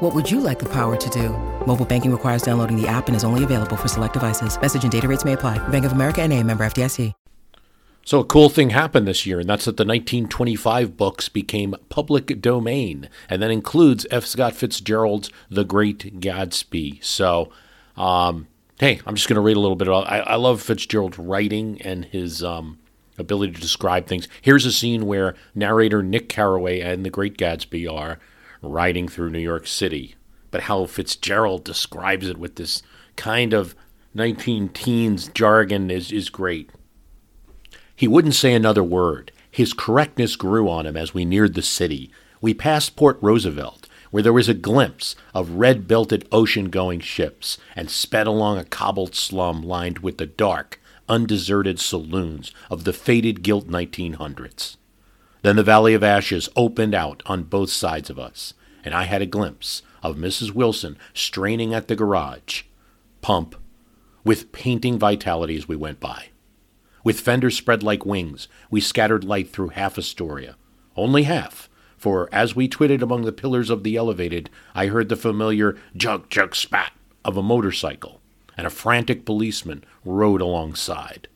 What would you like the power to do? Mobile banking requires downloading the app and is only available for select devices. Message and data rates may apply. Bank of America and a member FDIC. So a cool thing happened this year, and that's that the 1925 books became public domain, and that includes F. Scott Fitzgerald's The Great Gatsby. So, um, hey, I'm just going to read a little bit about. I, I love Fitzgerald's writing and his um, ability to describe things. Here's a scene where narrator Nick Carraway and The Great Gatsby are riding through New York City, but how Fitzgerald describes it with this kind of 19 teens jargon is is great. He wouldn't say another word. His correctness grew on him as we neared the city. We passed Port Roosevelt, where there was a glimpse of red belted ocean going ships, and sped along a cobbled slum lined with the dark, undeserted saloons of the faded gilt 1900s. Then the Valley of Ashes opened out on both sides of us, and I had a glimpse of Mrs. Wilson straining at the garage pump with painting vitality as we went by. With fenders spread like wings, we scattered light through half Astoria. Only half, for as we twitted among the pillars of the elevated, I heard the familiar jug jug spat of a motorcycle, and a frantic policeman rode alongside.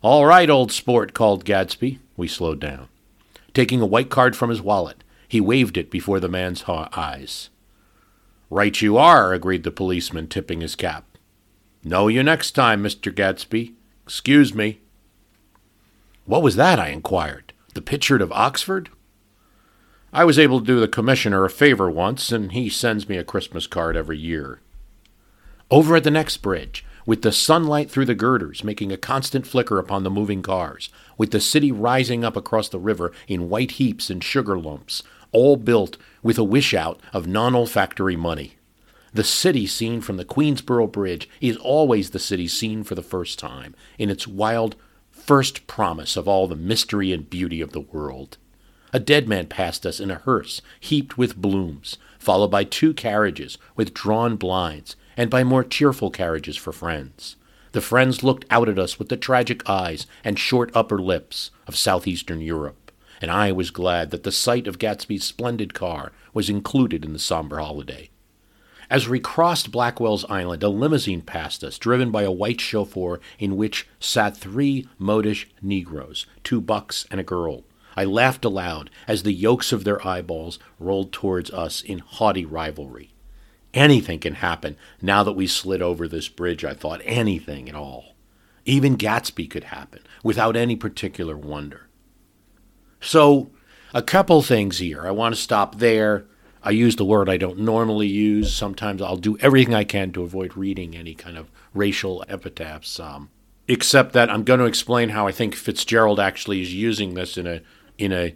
All right, old sport, called Gatsby. We slowed down. Taking a white card from his wallet, he waved it before the man's eyes. Right you are, agreed the policeman, tipping his cap. Know you next time, Mr. Gatsby. Excuse me. What was that? I inquired. The Pritchard of Oxford? I was able to do the commissioner a favor once, and he sends me a Christmas card every year. Over at the next bridge, with the sunlight through the girders making a constant flicker upon the moving cars, with the city rising up across the river in white heaps and sugar lumps, all built with a wish out of non olfactory money. The city seen from the Queensboro Bridge is always the city seen for the first time, in its wild first promise of all the mystery and beauty of the world. A dead man passed us in a hearse heaped with blooms, followed by two carriages with drawn blinds, and by more cheerful carriages for friends. The friends looked out at us with the tragic eyes and short upper lips of southeastern Europe, and I was glad that the sight of Gatsby's splendid car was included in the somber holiday. As we crossed Blackwell's Island, a limousine passed us, driven by a white chauffeur in which sat three modish Negroes, two bucks and a girl. I laughed aloud as the yolks of their eyeballs rolled towards us in haughty rivalry. Anything can happen now that we slid over this bridge, I thought. Anything at all. Even Gatsby could happen without any particular wonder. So, a couple things here. I want to stop there I use the word I don't normally use. Sometimes I'll do everything I can to avoid reading any kind of racial epitaphs. Um, except that I'm going to explain how I think Fitzgerald actually is using this in a in a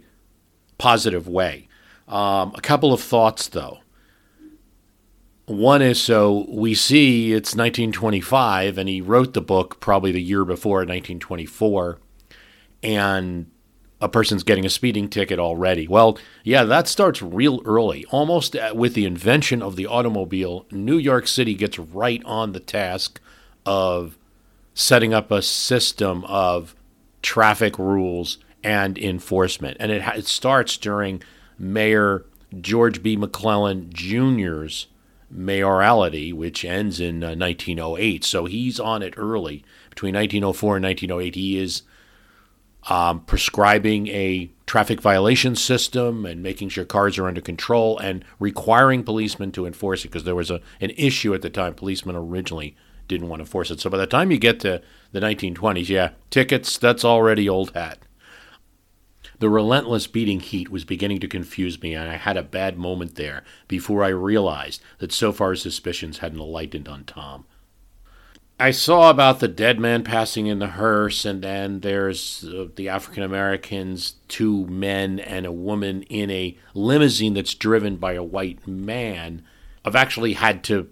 positive way. Um, a couple of thoughts, though. One is so we see it's 1925, and he wrote the book probably the year before, 1924, and a person's getting a speeding ticket already. Well, yeah, that starts real early. Almost with the invention of the automobile, New York City gets right on the task of setting up a system of traffic rules and enforcement. And it, it starts during Mayor George B. McClellan Jr.'s mayoralty, which ends in uh, 1908. So he's on it early. Between 1904 and 1908, he is um, prescribing a traffic violation system and making sure cars are under control and requiring policemen to enforce it because there was a, an issue at the time. Policemen originally didn't want to enforce it. So by the time you get to the 1920s, yeah, tickets, that's already old hat. The relentless beating heat was beginning to confuse me, and I had a bad moment there before I realized that so far suspicions hadn't lightened on Tom. I saw about the dead man passing in the hearse, and then there's uh, the African Americans, two men and a woman in a limousine that's driven by a white man. I've actually had to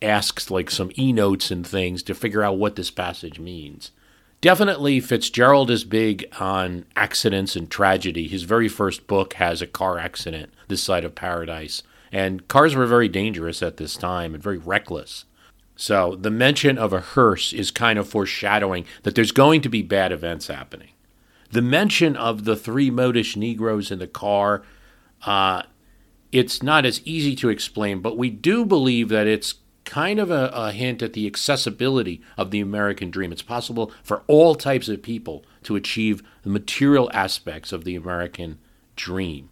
ask like some e notes and things to figure out what this passage means. Definitely, Fitzgerald is big on accidents and tragedy. His very first book has a car accident, This Side of Paradise. And cars were very dangerous at this time and very reckless. So the mention of a hearse is kind of foreshadowing that there's going to be bad events happening. The mention of the three modish Negroes in the car, uh, it's not as easy to explain, but we do believe that it's kind of a, a, hint at the accessibility of the American dream. It's possible for all types of people to achieve the material aspects of the American dream.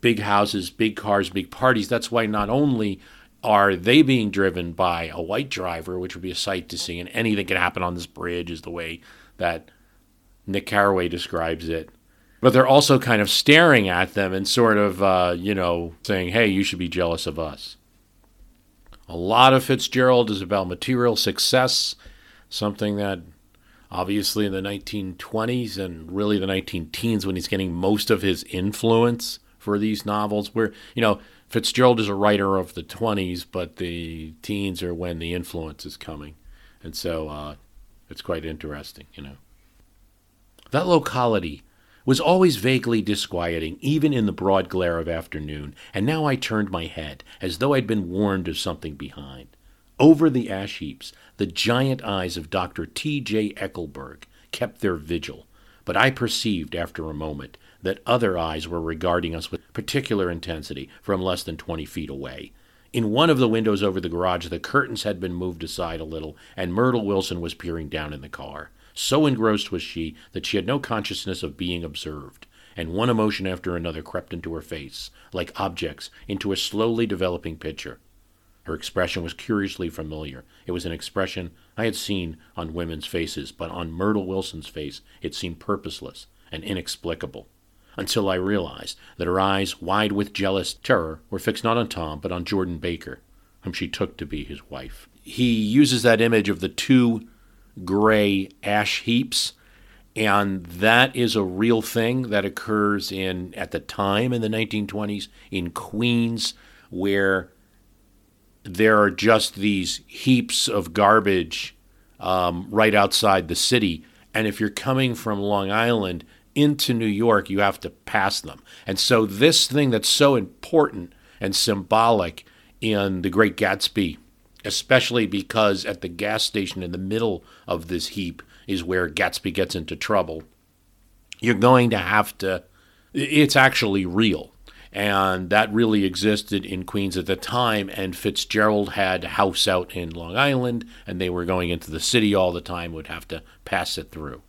Big houses, big cars, big parties. That's why not only are they being driven by a white driver, which would be a sight to see, and anything can happen on this bridge, is the way that Nick Carraway describes it. But they're also kind of staring at them and sort of, uh, you know, saying, hey, you should be jealous of us. A lot of Fitzgerald is about material success, something that obviously in the 1920s and really the 19 teens when he's getting most of his influence for these novels, where, you know, Fitzgerald is a writer of the 20s, but the teens are when the influence is coming. And so uh, it's quite interesting, you know. That locality was always vaguely disquieting, even in the broad glare of afternoon, and now I turned my head, as though I'd been warned of something behind. Over the ash heaps, the giant eyes of Dr. T. J. Eckleburg kept their vigil, but I perceived after a moment that other eyes were regarding us with particular intensity from less than twenty feet away. In one of the windows over the garage, the curtains had been moved aside a little, and Myrtle Wilson was peering down in the car. So engrossed was she that she had no consciousness of being observed, and one emotion after another crept into her face, like objects into a slowly developing picture. Her expression was curiously familiar. It was an expression I had seen on women's faces, but on Myrtle Wilson's face it seemed purposeless and inexplicable, until I realized that her eyes, wide with jealous terror, were fixed not on Tom, but on Jordan Baker, whom she took to be his wife. He uses that image of the two gray ash heaps. And that is a real thing that occurs in at the time in the 1920s in Queens, where there are just these heaps of garbage um, right outside the city. And if you're coming from Long Island into New York, you have to pass them. And so, this thing that's so important and symbolic in The Great Gatsby especially because at the gas station in the middle of this heap is where Gatsby gets into trouble. You're going to have to, it's actually real. And that really existed in Queens at the time. And Fitzgerald had a house out in Long Island, and they were going into the city all the time, would have to pass it through.